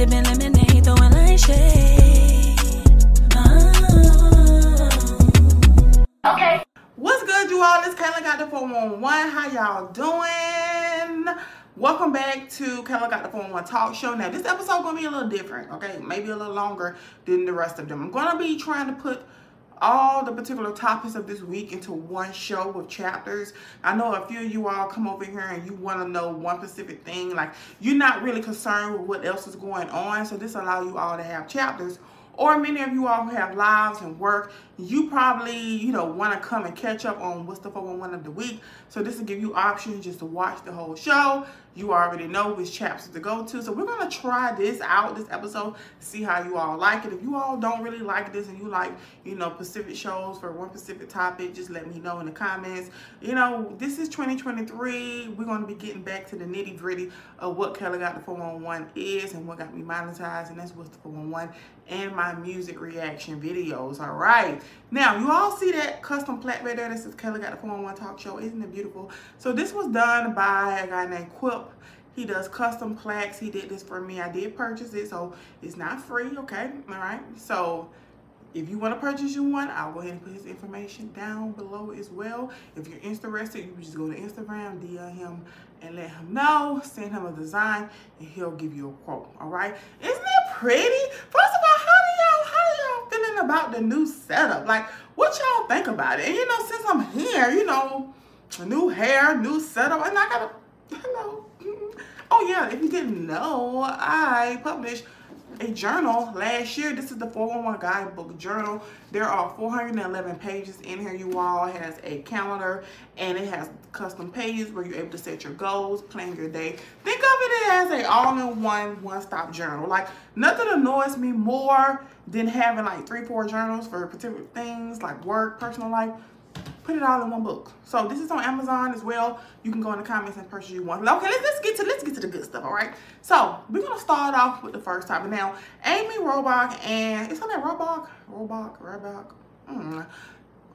Sipping lemonade, throwing light shade. Oh. Okay. What's good, you all? It's Kayla Got the 411. How y'all doing? Welcome back to Kayla Got the 411 Talk Show. Now, this episode gonna be a little different, okay? Maybe a little longer than the rest of them. I'm gonna be trying to put all the particular topics of this week into one show with chapters. I know a few of you all come over here and you want to know one specific thing. Like you're not really concerned with what else is going on. So this allow you all to have chapters or many of you all who have lives and work, you probably, you know, want to come and catch up on what's the 411 of the week. So this will give you options just to watch the whole show. You already know which chapters to go to. So we're going to try this out, this episode, see how you all like it. If you all don't really like this and you like, you know, specific shows for one specific topic, just let me know in the comments. You know, this is 2023. We're going to be getting back to the nitty gritty of what Kelly Got the 411 is and what got me monetized. And that's what's the 411 and my music reaction videos. All right. Now, you all see that custom plaque right there. This is Kelly Got the 411 Talk Show. Isn't it beautiful? So this was done by a guy named Quip. He does custom plaques. He did this for me. I did purchase it, so it's not free, okay? All right. So if you want to purchase you one, I'll go ahead and put his information down below as well. If you're interested, you just go to Instagram, DM him, and let him know. Send him a design, and he'll give you a quote. All right? Isn't that pretty? First of all, how do y'all how do y'all feeling about the new setup? Like, what y'all think about it? And you know, since I'm here, you know, new hair, new setup, and I gotta, you know. Mm-hmm. Oh yeah, if you didn't know, I published a journal last year. This is the 411 Guidebook Journal. There are 411 pages in here, you all. It has a calendar and it has custom pages where you're able to set your goals, plan your day. Think of it as a all-in-one, one-stop journal. Like, nothing annoys me more than having like three, four journals for particular things like work, personal life put it all in one book. So this is on Amazon as well. You can go in the comments and purchase you one. Okay, let's, let's get to let's get to the good stuff. All right. So we're gonna start off with the first topic. Now, Amy Robach and it's on that Robach, Robach, Robach. Mm.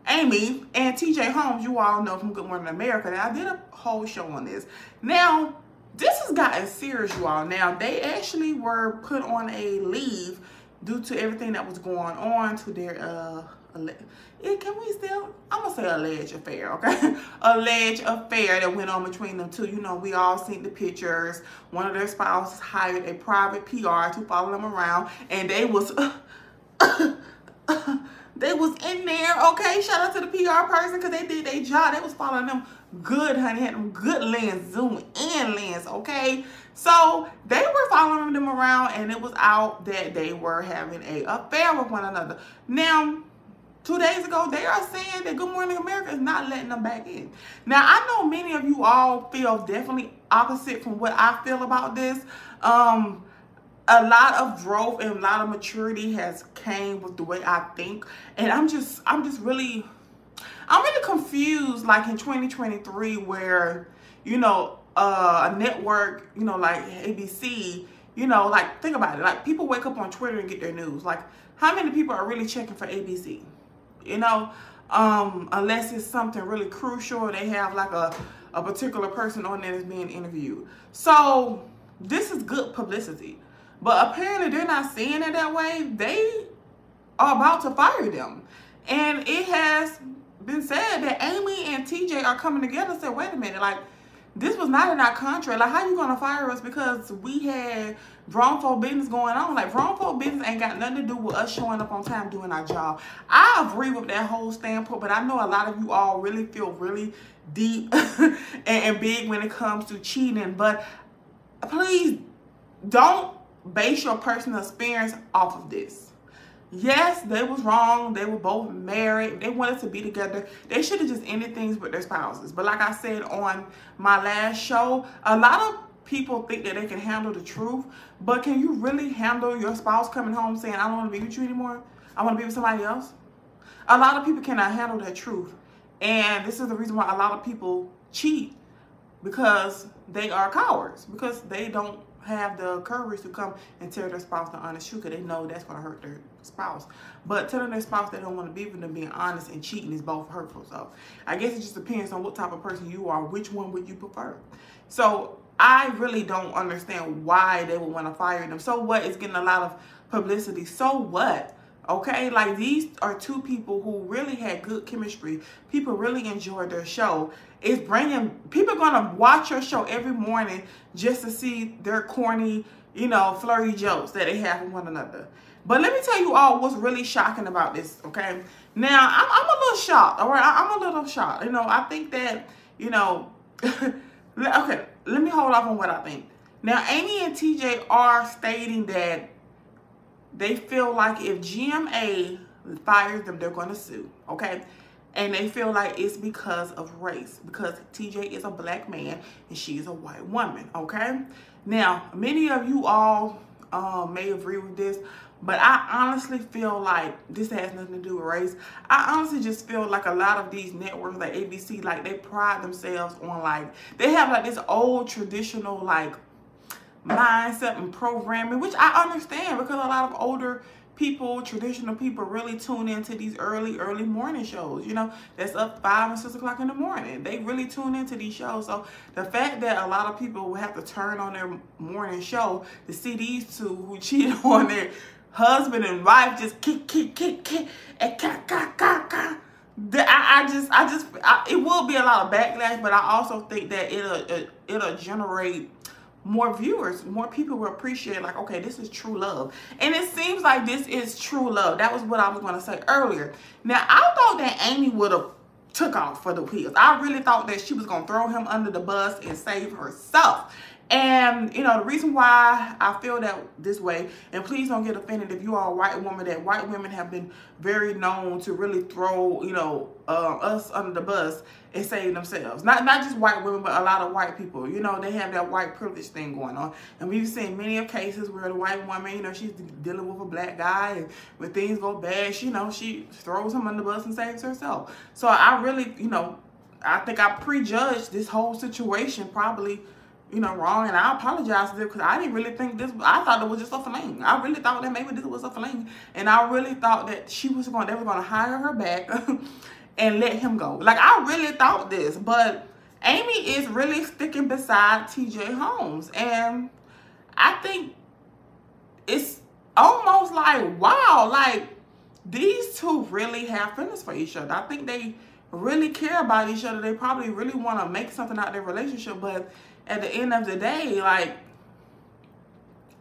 Amy and TJ Holmes, you all know from Good Morning America. I did a whole show on this. Now this has gotten serious, you all. Now they actually were put on a leave due to everything that was going on to their uh it, can we still i'm gonna say alleged affair okay? Alleged affair that went on between them two. You know we all seen the pictures. One of their spouses hired a private pr to follow them around and they was they was in there okay? Shout out to the pr person because they did their job. They was following them good honey had them good lens zoom in lens okay so they were following them around and it was out that they were having a affair with one another now two days ago, they are saying that Good Morning America is not letting them back in. Now, I know many of you all feel definitely opposite from what I feel about this. Um, a lot of growth and a lot of maturity has came with the way I think. And I'm just, I'm just really, I'm really confused like in 2023 where, you know, uh, a network, you know, like ABC, you know, like think about it. Like people wake up on Twitter and get their news. Like how many people are really checking for ABC? you know, um, unless it's something really crucial they have like a, a particular person on there that's being interviewed. So this is good publicity. But apparently they're not seeing it that way. They are about to fire them. And it has been said that Amy and TJ are coming together and said, wait a minute, like, this was not in our contract. Like, how you gonna fire us because we had wrongful business going on? Like, wrongful business ain't got nothing to do with us showing up on time doing our job. I agree with that whole standpoint, but I know a lot of you all really feel really deep and, and big when it comes to cheating. But please don't base your personal experience off of this. Yes, they was wrong. They were both married. They wanted to be together. They should have just ended things with their spouses. But like I said on my last show, a lot of people think that they can handle the truth. But can you really handle your spouse coming home saying, I don't want to be with you anymore? I want to be with somebody else? A lot of people cannot handle that truth. And this is the reason why a lot of people cheat because they are cowards. Because they don't have the courage to come and tell their spouse the honest truth because they know that's going to hurt their spouse. But telling their spouse they don't want to be with them, being honest and cheating is both hurtful. So I guess it just depends on what type of person you are. Which one would you prefer? So I really don't understand why they would want to fire them. So what? It's getting a lot of publicity. So what? Okay, like these are two people who really had good chemistry. People really enjoyed their show. It's bringing people gonna watch your show every morning just to see their corny, you know, flirty jokes that they have with one another. But let me tell you all what's really shocking about this. Okay, now I'm, I'm a little shocked. All right, I'm a little shocked. You know, I think that you know. okay, let me hold off on what I think. Now, Amy and TJ are stating that they feel like if GMA fires them, they're going to sue, okay? And they feel like it's because of race, because TJ is a black man and she is a white woman, okay? Now, many of you all uh, may agree with this, but I honestly feel like this has nothing to do with race. I honestly just feel like a lot of these networks like ABC, like they pride themselves on like, they have like this old traditional like mindset and programming, which I understand because a lot of older people, traditional people, really tune into these early, early morning shows. You know, that's up five and six o'clock in the morning. They really tune into these shows. So the fact that a lot of people will have to turn on their morning show to see these two who cheated on their husband and wife just kick, kick, kick, kick, and ka, ka, ka. I, I just, I just, I, it will be a lot of backlash, but I also think that it'll, it'll generate more viewers, more people will appreciate like, okay, this is true love. And it seems like this is true love. That was what I was going to say earlier. Now, I thought that Amy would have took off for the wheels. I really thought that she was going to throw him under the bus and save herself. And, you know, the reason why I feel that this way, and please don't get offended if you are a white woman, that white women have been very known to really throw, you know, uh, us under the bus and save themselves. Not not just white women, but a lot of white people. You know, they have that white privilege thing going on. And we've seen many of cases where the white woman, you know, she's dealing with a black guy, and when things go bad, she, you know, she throws him under the bus and saves herself. So I really, you know, I think I prejudged this whole situation probably you know, wrong. And I apologize to them because I didn't really think this, I thought it was just a fling. I really thought that maybe this was a fling. And I really thought that she was going, they were going to hire her back and let him go. Like, I really thought this. But Amy is really sticking beside TJ Holmes. And I think it's almost like, wow, like, these two really have feelings for each other. I think they really care about each other. They probably really want to make something out of their relationship. But at the end of the day, like,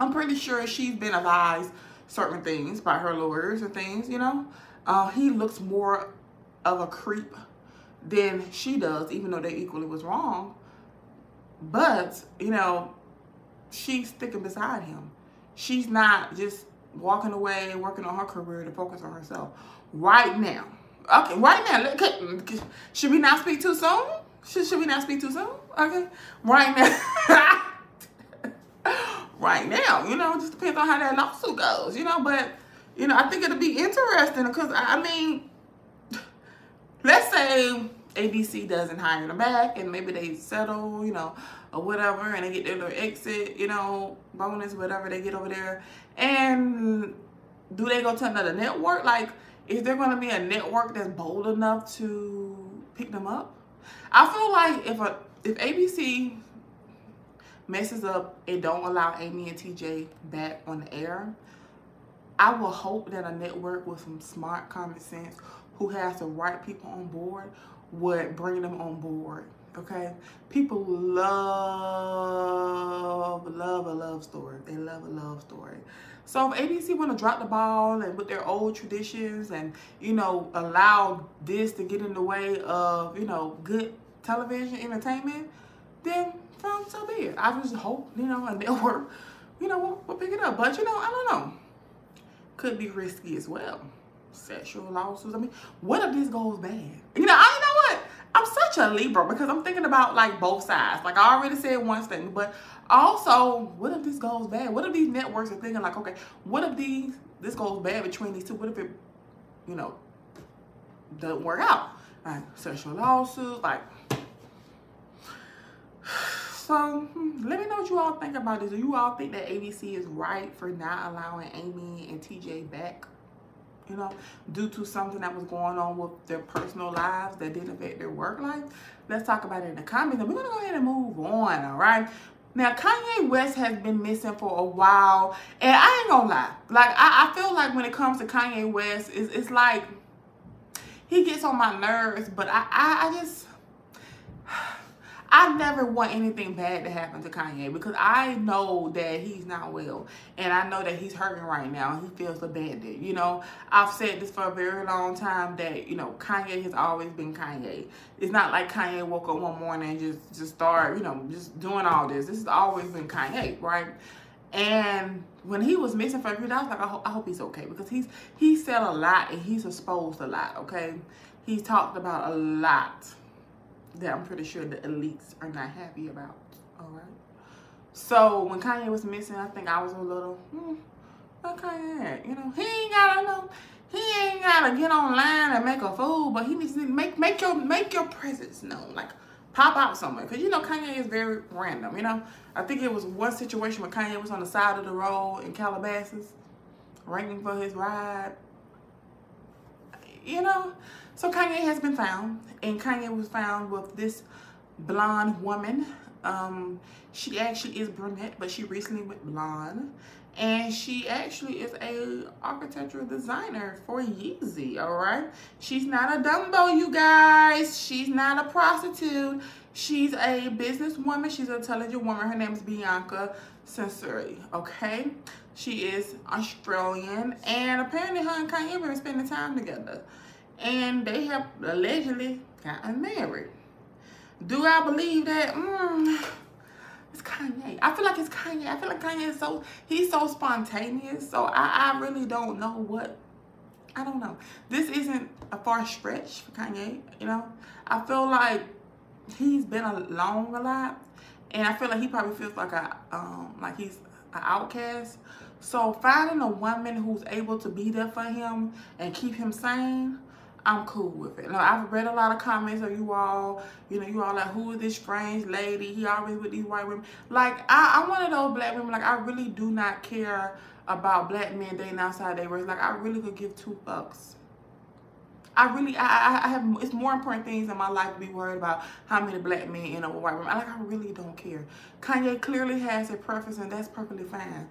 I'm pretty sure she's been advised certain things by her lawyers and things, you know. Uh, he looks more of a creep than she does, even though they equally was wrong. But, you know, she's sticking beside him. She's not just walking away and working on her career to focus on herself right now. Okay, right now. Should we not speak too soon? Should, should we not speak too soon? Okay. Right now. right now. You know, just depends on how that lawsuit goes, you know, but you know, I think it'll be interesting because I mean, let's say ABC doesn't hire them back and maybe they settle, you know, or whatever, and they get their little exit, you know, bonus, whatever they get over there. And do they go to another network? Like, is there going to be a network that's bold enough to pick them up? I feel like if a if ABC messes up and don't allow Amy and TJ back on the air, I will hope that a network with some smart common sense who has the right people on board would bring them on board. Okay, people love, love a love story. They love a love story. So if ABC want to drop the ball and with their old traditions and you know allow this to get in the way of you know good television entertainment, then so be it. I just hope, you know, a network, you know, we'll, we'll pick it up. But, you know, I don't know. Could be risky as well. Sexual lawsuits. I mean, what if this goes bad? You know, I you know what? I'm such a Libra because I'm thinking about like both sides. Like I already said one thing, but also, what if this goes bad? What if these networks are thinking like, okay, what if these this goes bad between these two? What if it, you know, doesn't work out? Like sexual lawsuits, like so hmm, let me know what you all think about this. Do you all think that ABC is right for not allowing Amy and TJ back? You know, due to something that was going on with their personal lives that didn't affect their work life? Let's talk about it in the comments. And we're going to go ahead and move on, all right? Now Kanye West has been missing for a while, and I ain't gonna lie. Like I, I feel like when it comes to Kanye West, it's, it's like he gets on my nerves, but I, I, I just I never want anything bad to happen to Kanye because I know that he's not well and I know that he's hurting right now. He feels abandoned. You know, I've said this for a very long time that, you know, Kanye has always been Kanye. It's not like Kanye woke up one morning and just, just start, you know, just doing all this. This has always been Kanye, right? And when he was missing for a few days, I was like, I, ho I hope he's okay because he's he said a lot and he's exposed a lot, okay? He's talked about a lot that I'm pretty sure the elites are not happy about. All right. So when Kanye was missing, I think I was a little, hmm, Kanye You know, he ain't gotta know. He ain't gotta get online and make a fool, but he needs to make make your make your presence known. Like pop out somewhere. Cause you know Kanye is very random, you know. I think it was one situation where Kanye was on the side of the road in Calabasas, ringing for his ride. You know, so Kanye has been found, and Kanye was found with this blonde woman. Um, she actually is brunette, but she recently went blonde. And she actually is a architectural designer for Yeezy, all right? She's not a Dumbo, you guys. She's not a prostitute. She's a businesswoman. She's an intelligent woman. Her name is Bianca Censori, okay? She is Australian. And apparently her and Kanye been spending time together and they have allegedly gotten married. Do I believe that? Mm, it's Kanye. I feel like it's Kanye. I feel like Kanye is so, he's so spontaneous. So I, I really don't know what, I don't know. This isn't a far stretch for Kanye, you know. I feel like he's been alone a lot. And I feel like he probably feels like a, um, like he's an outcast. So finding a woman who's able to be there for him and keep him sane, I'm cool with it. Now, I've read a lot of comments of you all, you know, you all like, who is this strange lady? He always with these white women. Like, I, I'm one of those black women, like, I really do not care about black men dating outside their race. Like, I really could give two fucks. I really, I, I have, it's more important things in my life to be worried about how many black men in a white woman. Like, I really don't care. Kanye clearly has a preference, and that's perfectly fine.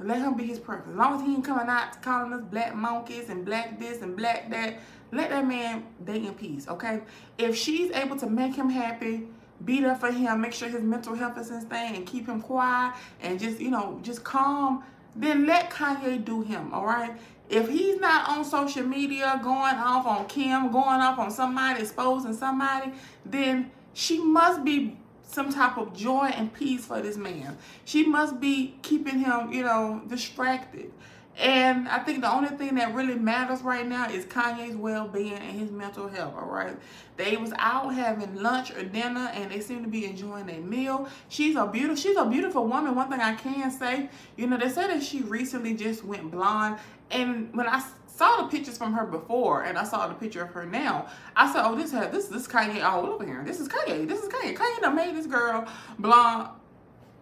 Let him be his preference. As long as he ain't coming out calling us black monkeys and black this and black that, let that man date in peace, okay? If she's able to make him happy, be there for him, make sure his mental health is in thing and keep him quiet and just, you know, just calm, then let Kanye do him, all right? If he's not on social media going off on Kim, going off on somebody, exposing somebody, then she must be some type of joy and peace for this man. She must be keeping him, you know, distracted. And I think the only thing that really matters right now is Kanye's well-being and his mental health, all right? They was out having lunch or dinner and they seem to be enjoying their meal. She's a beautiful, she's a beautiful woman. One thing I can say, you know, they said that she recently just went blonde. And when I saw the pictures from her before and I saw the picture of her now, I said, oh, this this, this Kanye all over here. This is Kanye. This is Kanye. Kanye done made this girl blonde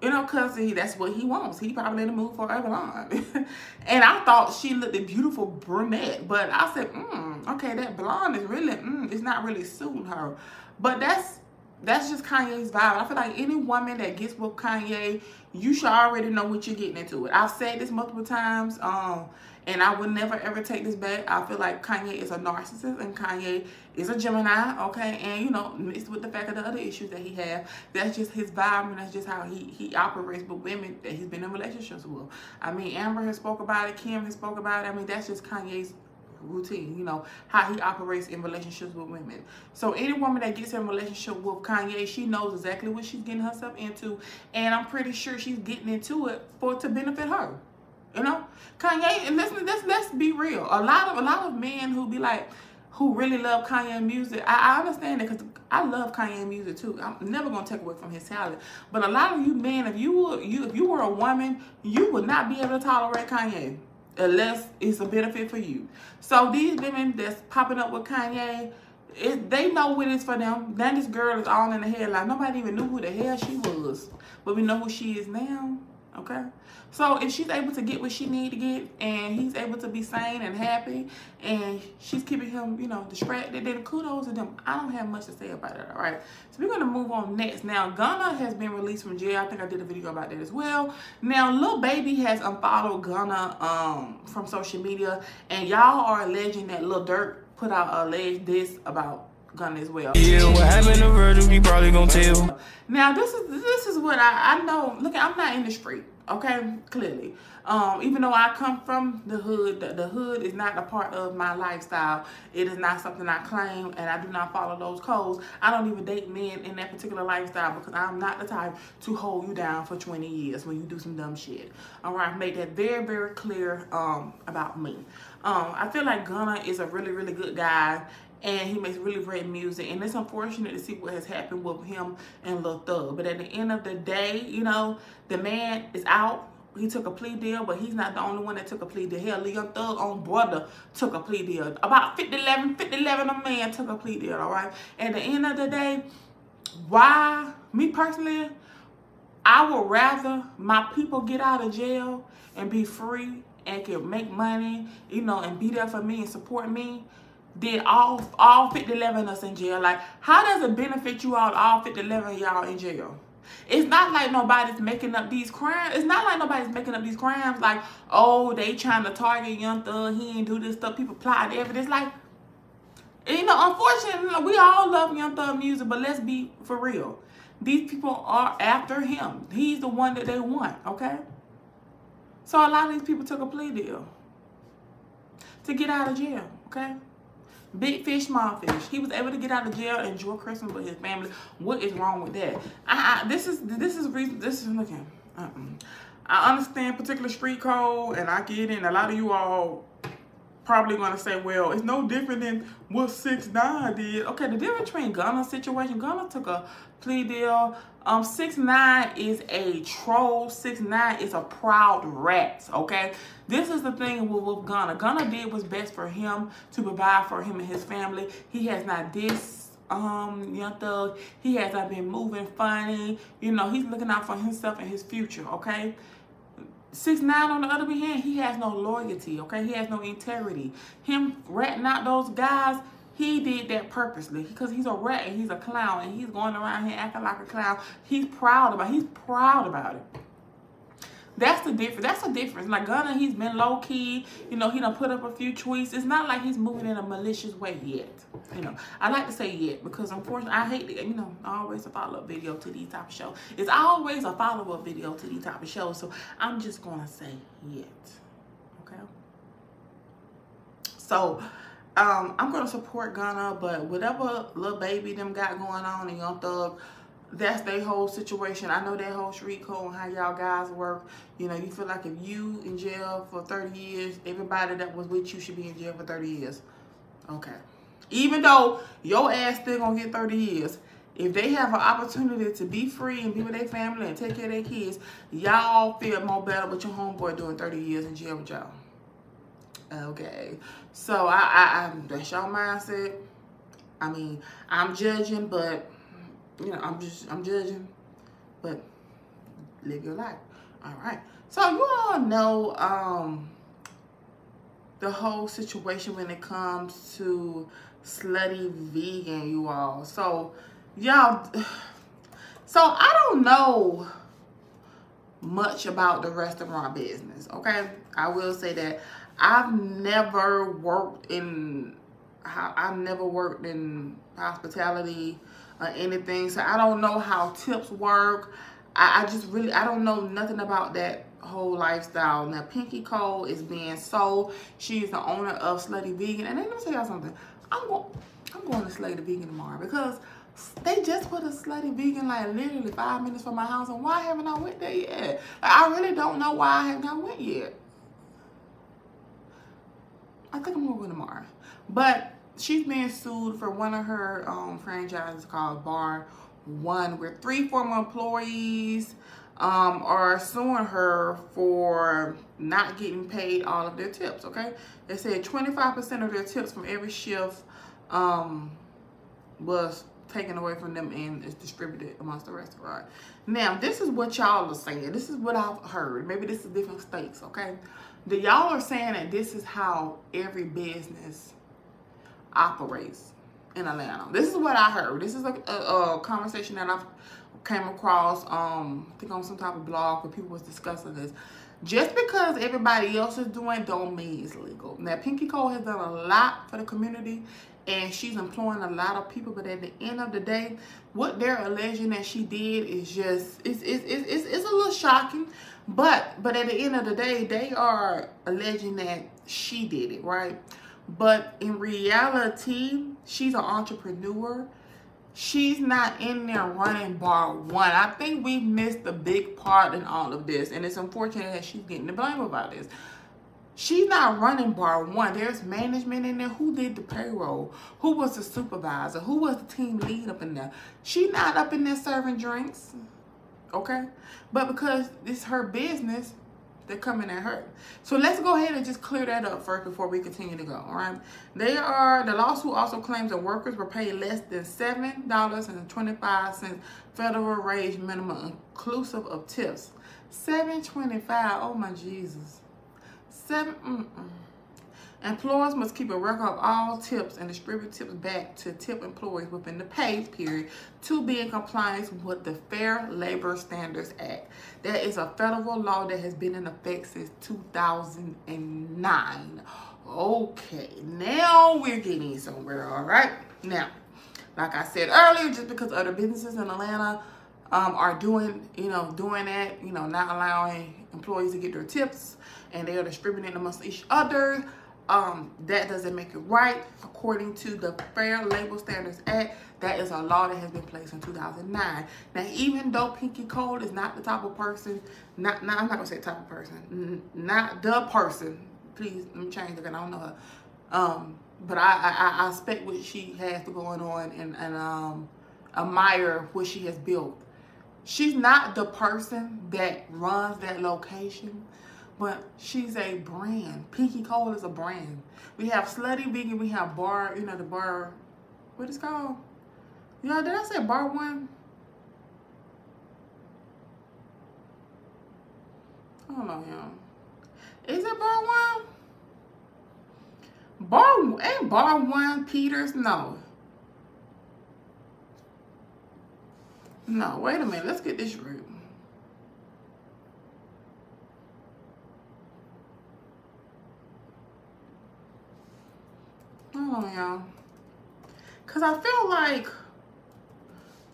you know, because he, that's what he wants. He probably in the mood for a blonde. and I thought she looked a beautiful brunette. But I said, mm, okay, that blonde is really, mm, it's not really suiting her. But that's that's just Kanye's vibe. I feel like any woman that gets with Kanye, you should already know what you're getting into it. I've said this multiple times. Um, and I would never ever take this back. I feel like Kanye is a narcissist and Kanye is a Gemini, okay? And you know, mixed with the fact of the other issues that he has, that's just his vibe and that's just how he, he operates with women that he's been in relationships with. I mean, Amber has spoke about it, Kim has spoke about it. I mean, that's just Kanye's routine, you know, how he operates in relationships with women. So any woman that gets in a relationship with Kanye, she knows exactly what she's getting herself into. And I'm pretty sure she's getting into it for to benefit her. You know, Kanye. And listen, let's let's be real. A lot of a lot of men who be like, who really love Kanye music. I, I understand it because I love Kanye music too. I'm never gonna take away from his talent. But a lot of you men, if you were you if you were a woman, you would not be able to tolerate Kanye unless it's a benefit for you. So these women that's popping up with Kanye, it, they know what it's for them. Now this girl is all in the headline. Nobody even knew who the hell she was. But we know who she is now. Okay? So if she's able to get what she need to get and he's able to be sane and happy and she's keeping him, you know, distracted, then kudos to them. I don't have much to say about it, all right? So we're going to move on next. Now, Gunna has been released from jail. I think I did a video about that as well. Now, Lil Baby has unfollowed Gunna um, from social media and y'all are alleging that Lil Durk put out a alleged this about Gunna as well. Yeah, what happened to Virgil, we probably gonna tell. Now this is this is what I I know. Look, I'm not in the street. Okay, clearly. Um, even though I come from the hood, the, the, hood is not a part of my lifestyle. It is not something I claim, and I do not follow those codes. I don't even date men in that particular lifestyle because I'm not the type to hold you down for 20 years when you do some dumb shit. All right, I made that very, very clear um, about me. Um, I feel like Gunna is a really, really good guy, and he makes really great music. And it's unfortunate to see what has happened with him and Lil Thug. But at the end of the day you know the man is out. He took a plea deal but he's not the only one that took a plea deal. Hell Young Thug own brother took a plea deal. About 50 11 50 11 a man took a plea deal all right? At the end of the day why me personally I would rather my people get out of jail and be free and can make money, you know, and be there for me and support me did all all 50 11 us in jail. Like, how does it benefit you all, all 50 11 y'all in jail? It's not like nobody's making up these crimes. It's not like nobody's making up these crimes like, oh, they trying to target Young Thug. He ain't do this stuff. People plot evidence. Like, you know, unfortunately, we all love Young Thug music, but let's be for real. These people are after him. He's the one that they want, okay? So a lot of these people took a plea deal to get out of jail, okay? Big fish, small fish. He was able to get out of jail and enjoy Christmas with his family. What is wrong with that? I, I this is this is reason. This is looking. Uh -uh. I understand particular street code, and I get it. And a lot of you all probably gonna say, well, it's no different than what six nine did. Okay, the difference between Gunna's situation, Gunna took a plea deal. Um, six nine is a troll. Six nine is a proud rat. Okay, this is the thing with, with Gunna. Gunna did what's best for him to provide for him and his family. He has not this um young thug he has not been moving funny you know he's looking out for himself and his future okay Six nine on the other hand, he has no loyalty, okay? He has no integrity. Him ratting out those guys, he did that purposely because he's a rat and he's a clown and he's going around here acting like a clown. He's proud about it. He's proud about it. That's the difference. That's the difference. Like Gunna, he's been low key. You know, he done put up a few tweets. It's not like he's moving in a malicious way yet. You know, I like to say yet because unfortunately, I hate to, you know, always a follow up video to these type of shows. It's always a follow up video to these type of shows. So I'm just gonna say yet. Okay. So. Um, I'm gonna support Gunna, but whatever Lil Baby them got going on in Young Thug, that's their whole situation. I know that whole street code and how y'all guys work. You know, you feel like if you in jail for 30 years, everybody that was with you should be in jail for 30 years. Okay. Even though your ass still gonna get 30 years, if they have an opportunity to be free and be with their family and take care of their kids, y'all feel more better with your homeboy doing 30 years in jail with y'all. Okay. So I, I, I that's y'all mindset. I mean, I'm judging, but you know, I'm just, I'm judging, but live your life. All right. So you all know um, the whole situation when it comes to slutty vegan, you all. So y'all, so I don't know much about the restaurant business, okay? I will say that I've never worked in, I've never worked in hospitality or anything. So I don't know how tips work. I, I just really, I don't know nothing about that whole lifestyle. Now, Pinky Cole is being sold. She's the owner of Slutty Vegan. And let me tell y'all something. I'm going, I'm going to Slutty Vegan tomorrow because they just put a Slutty Vegan like literally five minutes from my house. And why haven't I went there yet? I really don't know why I have not went yet. I think I'm to go tomorrow. But she's being sued for one of her um, franchises called Bar One, where three former employees um, are suing her for not getting paid all of their tips, okay? They said 25% of their tips from every shift um, was taken away from them and is distributed amongst the restaurant. Now, this is what y'all are saying. This is what I've heard. Maybe this is different states, okay? The y'all are saying that this is how every business operates in Atlanta. This is what I heard. This is a, a, a conversation that I've came across, um, I think on some type of blog where people was discussing this. Just because everybody else is doing don't mean it's legal. Now, Pinky Cole has done a lot for the community and she's employing a lot of people, but at the end of the day, what they're alleging that she did is just, it's, it's, it's, it's a little shocking. But, but at the end of the day, they are alleging that she did it, right? But in reality, she's an entrepreneur she's not in there running bar one. I think we've missed the big part in all of this, and it's unfortunate that she's getting the blame about this. She's not running bar one. There's management in there. Who did the payroll? Who was the supervisor? Who was the team lead up in there? She's not up in there serving drinks. Okay? But because it's her business, they're coming at her. So let's go ahead and just clear that up first before we continue to go. All right. They are the lawsuit also claims that workers were paid less than seven dollars and twenty five cents federal wage minimum inclusive of tips. Seven twenty five. Oh my Jesus. Seven. Mm -mm. Employers must keep a record of all tips and distribute tips back to tip employees within the pay period to be in compliance with the Fair Labor Standards Act. That is a federal law that has been in effect since 2009. Okay, now we're getting somewhere, all right? Now, like I said earlier, just because other businesses in Atlanta um, are doing, you know, doing that, you know, not allowing employees to get their tips and they are distributing amongst each other, um, that doesn't make it right. According to the Fair Labor Standards Act, that is a law that has been placed in 2009. Now, even though Pinky Cole is not the type of person, not, I'm not gonna say type of person, not the person. Please let me change it I don't know her. Um, but I, I, I respect what she has going on and, and um, admire what she has built. She's not the person that runs that location but she's a brand. Pinky Cole is a brand. We have Slutty Vegan, we have Bar, you know, the bar, what is called? Yeah, did I say Bar One? I don't y'all. Is it Bar One? Bar, ain't Bar One Peters? No. No, wait a minute. Let's get this right. Hold on, y'all. Because I feel like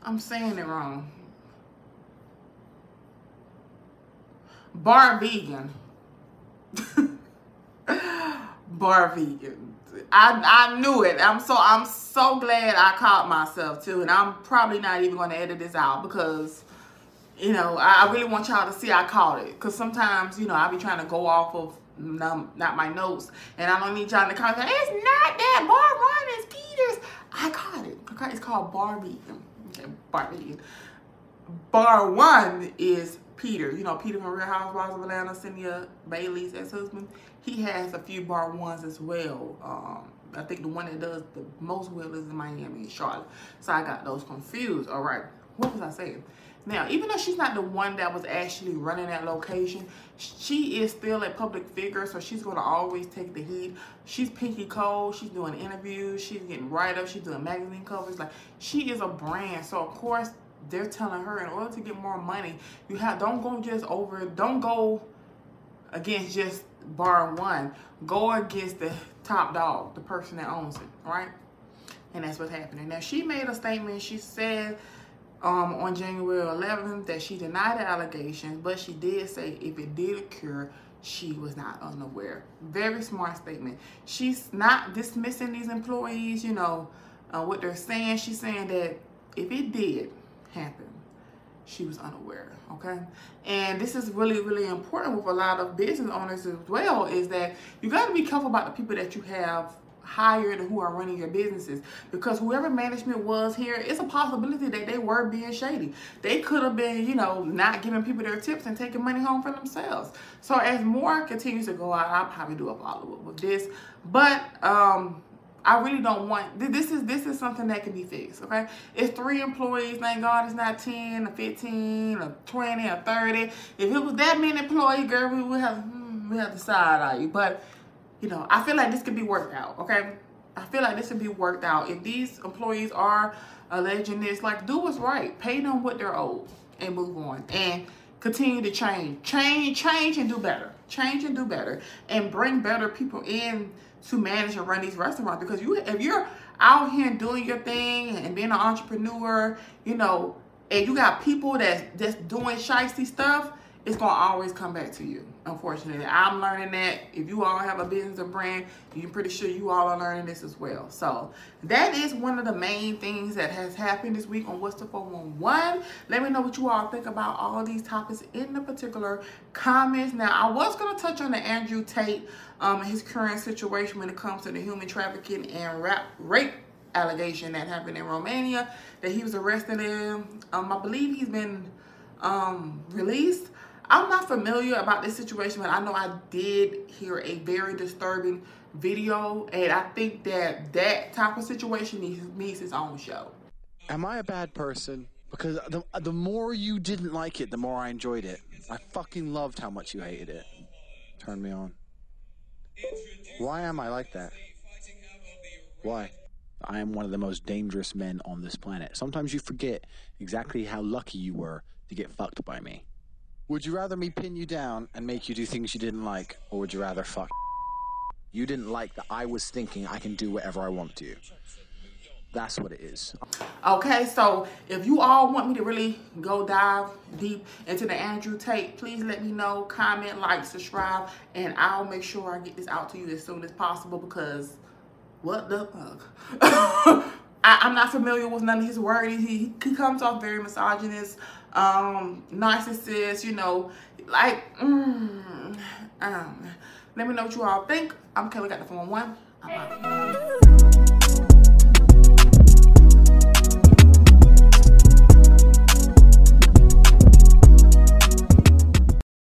I'm saying it wrong. Bar vegan. Bar vegan. I, I knew it. I'm so I'm so glad I caught myself too. And I'm probably not even going to edit this out because, you know, I, I really want y'all to see I caught it. Because sometimes, you know, I be trying to go off of not, not my notes. And I don't need y'all to comment, it's not that. Bar one is Peters. I caught it. Okay, it's called Barbie. Okay, Barbie. Bar one is Peter. You know, Peter from Real Housewives of Atlanta, Cynthia Bailey's ex-husband. He has a few bar ones as well. Um, I think the one that does the most well is in Miami, and Charlotte. So I got those confused. All right. What was I saying? Now, even though she's not the one that was actually running that location, she is still a public figure, so she's going to always take the heat. She's Pinky Cole. She's doing interviews. She's getting write-ups. She's doing magazine covers. Like, she is a brand. So, of course, they're telling her in order to get more money, you have don't go just over, don't go against just bar one. Go against the top dog, the person that owns it, right? And that's what's happening. Now, she made a statement. She said um, on January 11th that she denied the allegations, but she did say if it did occur, she was not unaware. Very smart statement. She's not dismissing these employees, you know, uh, what they're saying. She's saying that if it did happen, she was unaware, okay? And this is really, really important with a lot of business owners as well, is that you got to be careful about the people that you have hired who are running your businesses because whoever management was here it's a possibility that they were being shady they could have been you know not giving people their tips and taking money home for themselves so as more continues to go out i'll probably do a follow-up with this but um I really don't want this is this is something that can be fixed, okay? It's three employees, thank God it's not 10 or 15 or 20 or 30. If it was that many employees, girl, we would have hmm, we have to side eye you. But you know, I feel like this could be worked out, okay? I feel like this could be worked out. If these employees are alleging this, like do what's right. Pay them what they're owed and move on. And continue to change. Change, change and do better. Change and do better. And bring better people in to manage and run these restaurants. Because you if you're out here doing your thing and being an entrepreneur, you know, and you got people that's that's doing shisty stuff, it's gonna always come back to you. Unfortunately, I'm learning that. If you all have a business or brand, you're pretty sure you all are learning this as well. So that is one of the main things that has happened this week on What's the 411. Let me know what you all think about all these topics in the particular comments. Now, I was gonna touch on the Andrew Tate, um, his current situation when it comes to the human trafficking and rap, rape allegation that happened in Romania that he was arrested in. Um, I believe he's been um, released. I'm not familiar about this situation, but I know I did hear a very disturbing video, and I think that that type of situation needs, needs its own show. Am I a bad person? Because the, the more you didn't like it, the more I enjoyed it. I fucking loved how much you hated it. Turn me on. Why am I like that? Why? I am one of the most dangerous men on this planet. Sometimes you forget exactly how lucky you were to get fucked by me. Would you rather me pin you down and make you do things you didn't like, or would you rather fuck? You didn't like that I was thinking I can do whatever I want to. you. That's what it is. Okay, so if you all want me to really go dive deep into the Andrew Tate, please let me know, comment, like, subscribe, and I'll make sure I get this out to you as soon as possible because what the fuck? I, am not familiar with none of his words. He, he comes off very misogynist um, narcissist, you know, like, mm, um, let me know what you all think. I'm Kelly Got the Phone One.